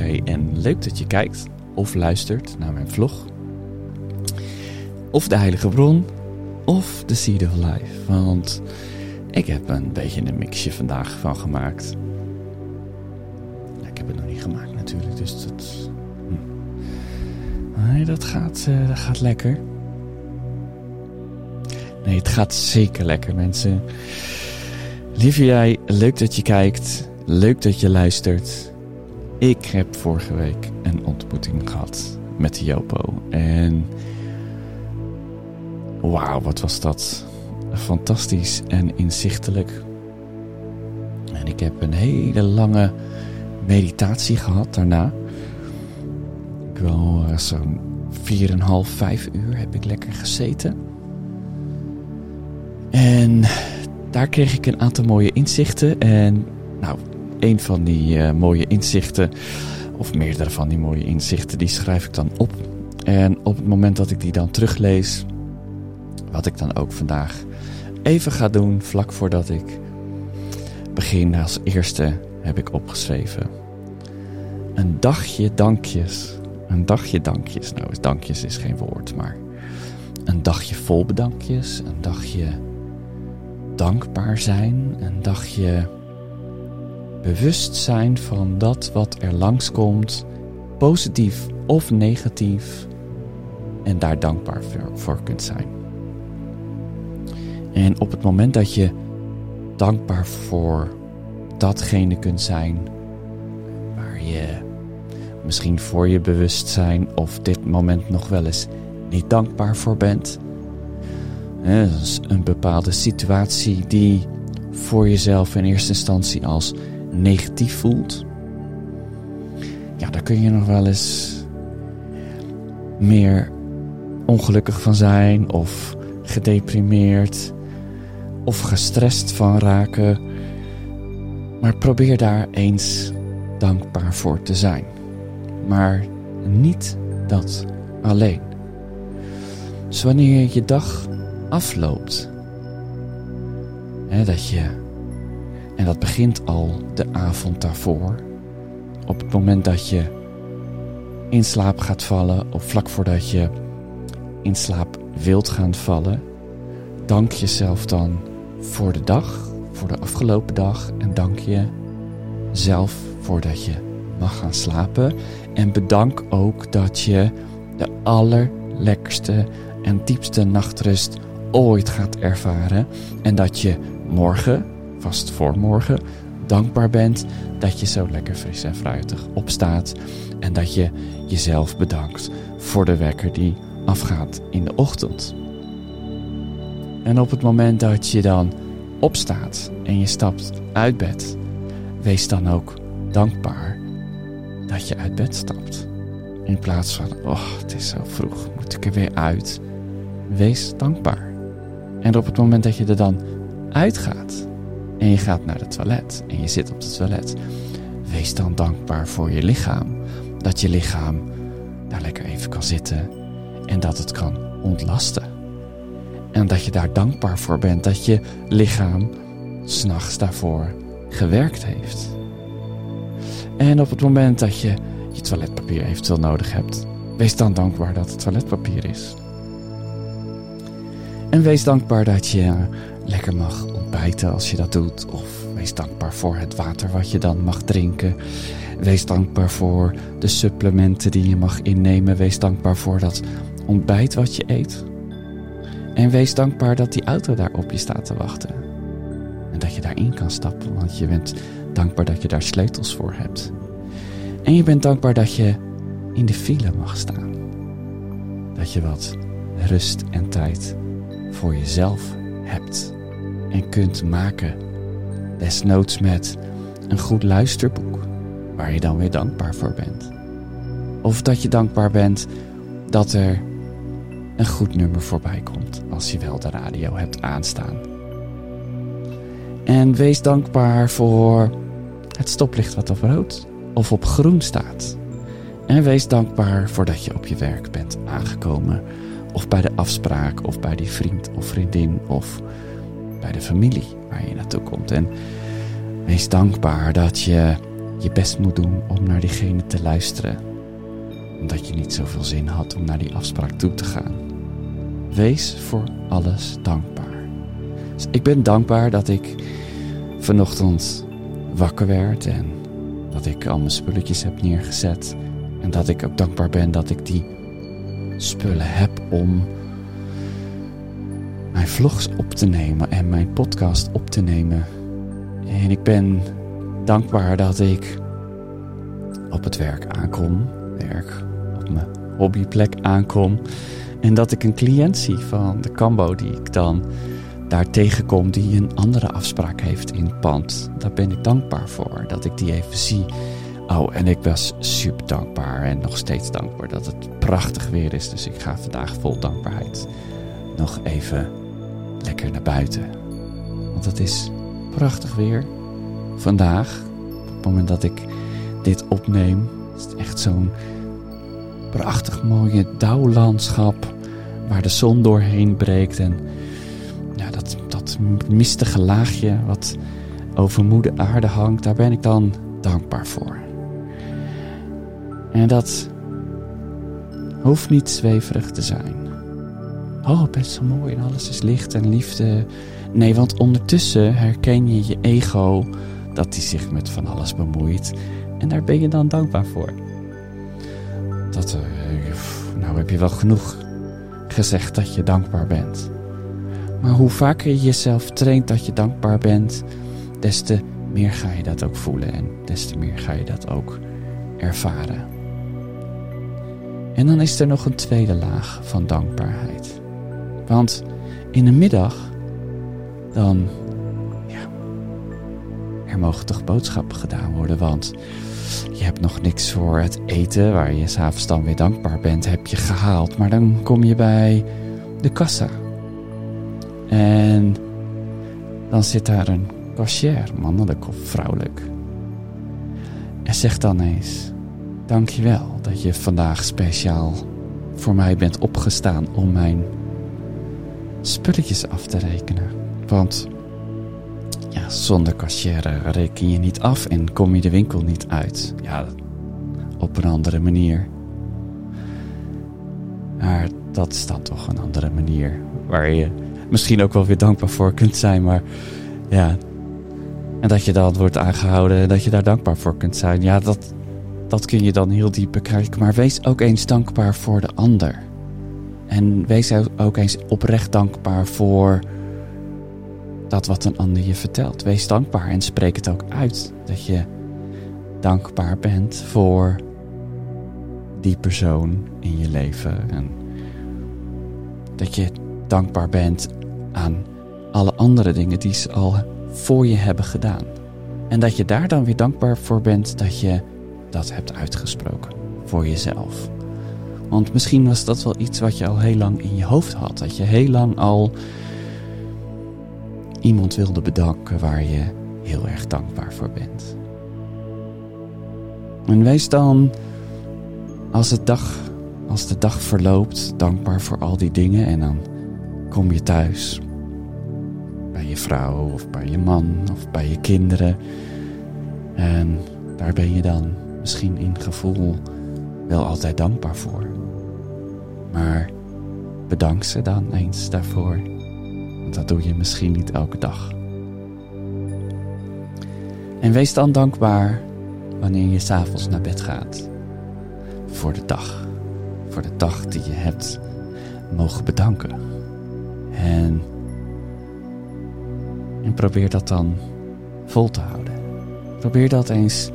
En leuk dat je kijkt of luistert naar mijn vlog. Of de Heilige Bron of de Seed of Life. Want ik heb een beetje een mixje vandaag van gemaakt. Ik heb het nog niet gemaakt natuurlijk, dus dat... Hm. Nee, dat gaat, uh, dat gaat lekker. Nee, het gaat zeker lekker mensen. Lieve jij, leuk dat je kijkt. Leuk dat je luistert. Ik heb vorige week een ontmoeting gehad met Jopo. En wauw, wat was dat fantastisch en inzichtelijk. En ik heb een hele lange meditatie gehad daarna. Ik wel uh, zo'n 4,5, 5 uur heb ik lekker gezeten. En daar kreeg ik een aantal mooie inzichten. En nou, een van die uh, mooie inzichten, of meerdere van die mooie inzichten, die schrijf ik dan op. En op het moment dat ik die dan teruglees, wat ik dan ook vandaag even ga doen, vlak voordat ik begin als eerste, heb ik opgeschreven. Een dagje dankjes. Een dagje dankjes. Nou, dankjes is geen woord, maar een dagje vol bedankjes. Een dagje dankbaar zijn. Een dagje bewust zijn van dat wat er langskomt, positief of negatief, en daar dankbaar voor kunt zijn. En op het moment dat je dankbaar voor datgene kunt zijn waar je misschien voor je bewustzijn of dit moment nog wel eens niet dankbaar voor bent. een bepaalde situatie die voor jezelf in eerste instantie als negatief voelt. Ja, daar kun je nog wel eens meer ongelukkig van zijn of gedeprimeerd of gestrest van raken. Maar probeer daar eens dankbaar voor te zijn. Maar niet dat alleen. Dus wanneer je dag afloopt, hè, dat je, en dat begint al de avond daarvoor, op het moment dat je in slaap gaat vallen, of vlak voordat je in slaap wilt gaan vallen, dank jezelf dan voor de dag, voor de afgelopen dag. En dank je zelf voordat je mag gaan slapen. En bedank ook dat je de allerlekkerste en diepste nachtrust ooit gaat ervaren. En dat je morgen, vast voor morgen, dankbaar bent dat je zo lekker fris en fruitig opstaat. En dat je jezelf bedankt voor de wekker die afgaat in de ochtend. En op het moment dat je dan opstaat en je stapt uit bed, wees dan ook dankbaar dat je uit bed stapt. In plaats van, oh, het is zo vroeg, moet ik er weer uit? Wees dankbaar. En op het moment dat je er dan uitgaat en je gaat naar het toilet en je zit op het toilet, wees dan dankbaar voor je lichaam. Dat je lichaam daar lekker even kan zitten en dat het kan ontlasten. En dat je daar dankbaar voor bent dat je lichaam s'nachts daarvoor gewerkt heeft. En op het moment dat je je toiletpapier eventueel nodig hebt, wees dan dankbaar dat het toiletpapier is. En wees dankbaar dat je lekker mag ontbijten als je dat doet. Of wees dankbaar voor het water wat je dan mag drinken. Wees dankbaar voor de supplementen die je mag innemen. Wees dankbaar voor dat ontbijt wat je eet. En wees dankbaar dat die auto daar op je staat te wachten. En dat je daarin kan stappen, want je bent dankbaar dat je daar sleutels voor hebt. En je bent dankbaar dat je in de file mag staan. Dat je wat rust en tijd voor jezelf hebt en kunt maken. Desnoods met een goed luisterboek waar je dan weer dankbaar voor bent. Of dat je dankbaar bent dat er een goed nummer voorbij komt als je wel de radio hebt aanstaan. En wees dankbaar voor het stoplicht wat op rood of op groen staat. En wees dankbaar voor dat je op je werk bent aangekomen. Of bij de afspraak, of bij die vriend of vriendin, of bij de familie waar je naartoe komt. En wees dankbaar dat je je best moet doen om naar diegene te luisteren. Omdat je niet zoveel zin had om naar die afspraak toe te gaan. Wees voor alles dankbaar. Dus ik ben dankbaar dat ik vanochtend wakker werd en dat ik al mijn spulletjes heb neergezet. En dat ik ook dankbaar ben dat ik die spullen heb om mijn vlogs op te nemen en mijn podcast op te nemen. En ik ben dankbaar dat ik op het werk aankom, werk op mijn hobbyplek aankom. En dat ik een cliënt zie van de Cambo die ik dan daar tegenkom die een andere afspraak heeft in het pand. Daar ben ik dankbaar voor, dat ik die even zie. Oh, en ik was super dankbaar en nog steeds dankbaar dat het prachtig weer is. Dus ik ga vandaag vol dankbaarheid nog even lekker naar buiten. Want het is prachtig weer. Vandaag, op het moment dat ik dit opneem, is het echt zo'n prachtig mooie dauwlandschap waar de zon doorheen breekt en ja, dat, dat mistige laagje wat over moede aarde hangt, daar ben ik dan dankbaar voor. En dat hoeft niet zweverig te zijn. Oh, best zo mooi en alles is licht en liefde. Nee, want ondertussen herken je je ego dat die zich met van alles bemoeit. En daar ben je dan dankbaar voor. Dat, uh, nou heb je wel genoeg gezegd dat je dankbaar bent. Maar hoe vaker je jezelf traint dat je dankbaar bent, des te meer ga je dat ook voelen en des te meer ga je dat ook ervaren. En dan is er nog een tweede laag van dankbaarheid. Want in de middag, dan, ja, er mogen toch boodschappen gedaan worden, want je hebt nog niks voor het eten, waar je s'avonds dan weer dankbaar bent, heb je gehaald. Maar dan kom je bij de kassa. En dan zit daar een cashier, mannelijk of vrouwelijk. En zegt dan eens: Dankjewel dat je vandaag speciaal voor mij bent opgestaan om mijn spulletjes af te rekenen. Want ja, zonder cashier reken je niet af en kom je de winkel niet uit. Ja, op een andere manier. Maar dat is dan toch een andere manier waar je misschien ook wel weer dankbaar voor kunt zijn. Maar ja, en dat je dan wordt aangehouden en dat je daar dankbaar voor kunt zijn. Ja, dat, dat kun je dan heel diep bekijken. Maar wees ook eens dankbaar voor de ander. En wees ook eens oprecht dankbaar voor dat wat een ander je vertelt. Wees dankbaar en spreek het ook uit. Dat je dankbaar bent voor die persoon in je leven. En dat je dankbaar bent aan alle andere dingen die ze al voor je hebben gedaan. En dat je daar dan weer dankbaar voor bent dat je dat hebt uitgesproken voor jezelf. Want misschien was dat wel iets wat je al heel lang in je hoofd had. Dat je heel lang al iemand wilde bedanken waar je heel erg dankbaar voor bent. En wees dan, als, dag, als de dag verloopt, dankbaar voor al die dingen. En dan kom je thuis bij je vrouw of bij je man of bij je kinderen. En daar ben je dan misschien in gevoel wel altijd dankbaar voor. Maar bedank ze dan eens daarvoor. Want dat doe je misschien niet elke dag. En wees dan dankbaar wanneer je s'avonds naar bed gaat. Voor de dag. Voor de dag die je hebt mogen bedanken. En, en probeer dat dan vol te houden. Probeer dat eens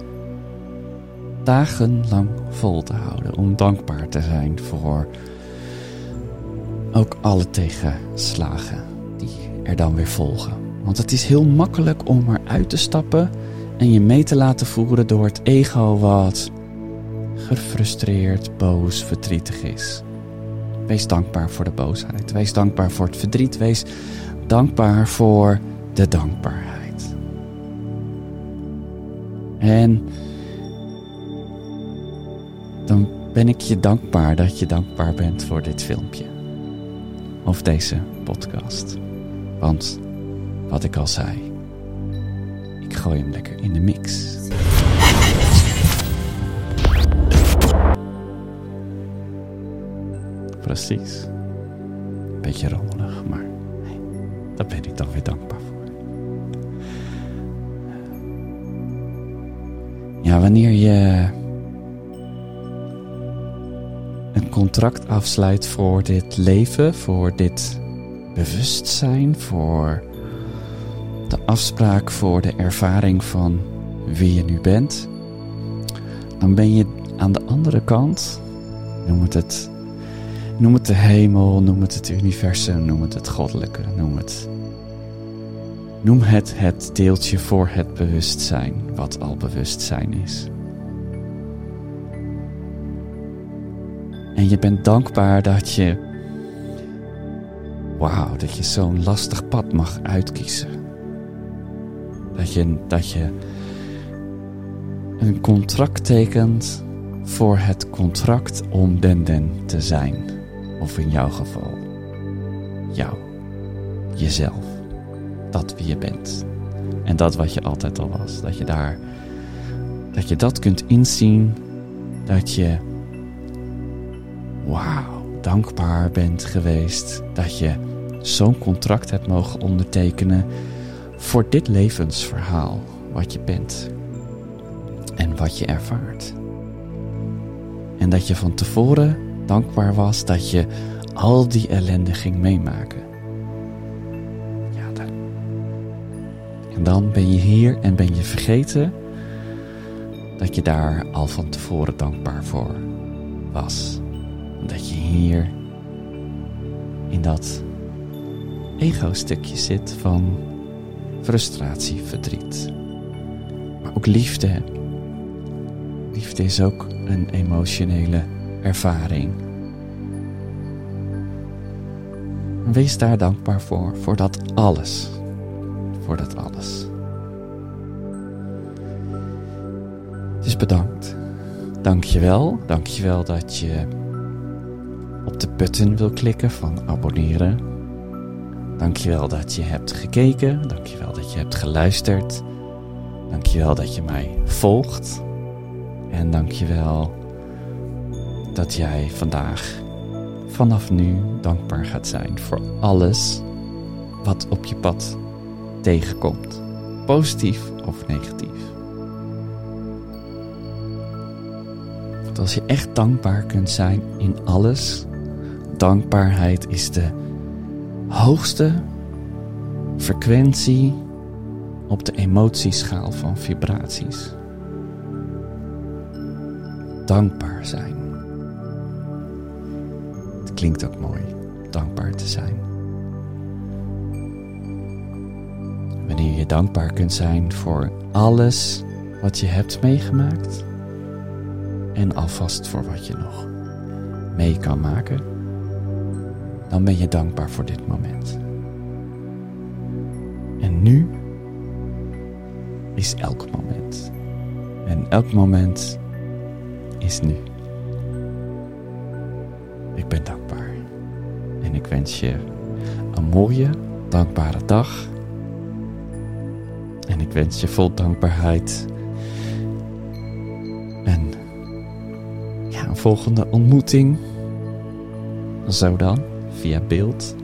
dagenlang vol te houden. Om dankbaar te zijn voor ook alle tegenslagen die er dan weer volgen. Want het is heel makkelijk om eruit te stappen en je mee te laten voeren door het ego wat gefrustreerd, boos, verdrietig is. Wees dankbaar voor de boosheid. Wees dankbaar voor het verdriet. Wees dankbaar voor de dankbaarheid. En dan ben ik je dankbaar dat je dankbaar bent voor dit filmpje. Of deze podcast. Want wat ik al zei, ik gooi hem lekker in de mix. Precies. Beetje rommelig, maar nee, daar ben ik dan weer dankbaar voor. Ja, wanneer je contract afsluit voor dit leven, voor dit bewustzijn, voor de afspraak, voor de ervaring van wie je nu bent, dan ben je aan de andere kant, noem het noem het de hemel, noem het het universum, noem het het goddelijke, noem het. Noem het het deeltje voor het bewustzijn, wat al bewustzijn is. En je bent dankbaar dat je, wauw, dat je zo'n lastig pad mag uitkiezen. Dat je, dat je een contract tekent voor het contract om den den te zijn. Of in jouw geval, jou, jezelf, dat wie je bent. En dat wat je altijd al was. Dat je daar, dat je dat kunt inzien, dat je, wauw, dankbaar bent geweest. Dat je zo'n contract hebt mogen ondertekenen voor dit levensverhaal wat je bent en wat je ervaart. En dat je van tevoren dankbaar was dat je al die ellende ging meemaken. Ja, dan. En dan ben je hier en ben je vergeten dat je daar al van tevoren dankbaar voor was. Dat je hier in dat ego-stukje zit van frustratie, verdriet. Maar ook liefde. Liefde is ook een emotionele ervaring. Wees daar dankbaar voor, voor dat alles. Voor dat alles. Dus bedankt. Dank je wel. Dank je wel dat je button wil klikken van abonneren. Dank je wel dat je hebt gekeken. Dank je wel dat je hebt geluisterd. Dank je wel dat je mij volgt. En dank je wel dat jij vandaag vanaf nu dankbaar gaat zijn voor alles wat op je pad tegenkomt, positief of negatief. Want als je echt dankbaar kunt zijn in alles, dankbaarheid is de hoogste frequentie op de emotieschaal van vibraties. Dankbaar zijn. Het klinkt ook mooi, dankbaar te zijn. Wanneer je dankbaar kunt zijn voor alles wat je hebt meegemaakt en alvast voor wat je nog mee kan maken, dan ben je dankbaar voor dit moment. En nu is elk moment. En elk moment is nu. Ik ben dankbaar. En ik wens je een mooie, dankbare dag. En ik wens je vol dankbaarheid. En een volgende ontmoeting. Zo dan, via beeld.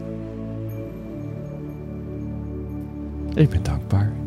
Ik ben dankbaar.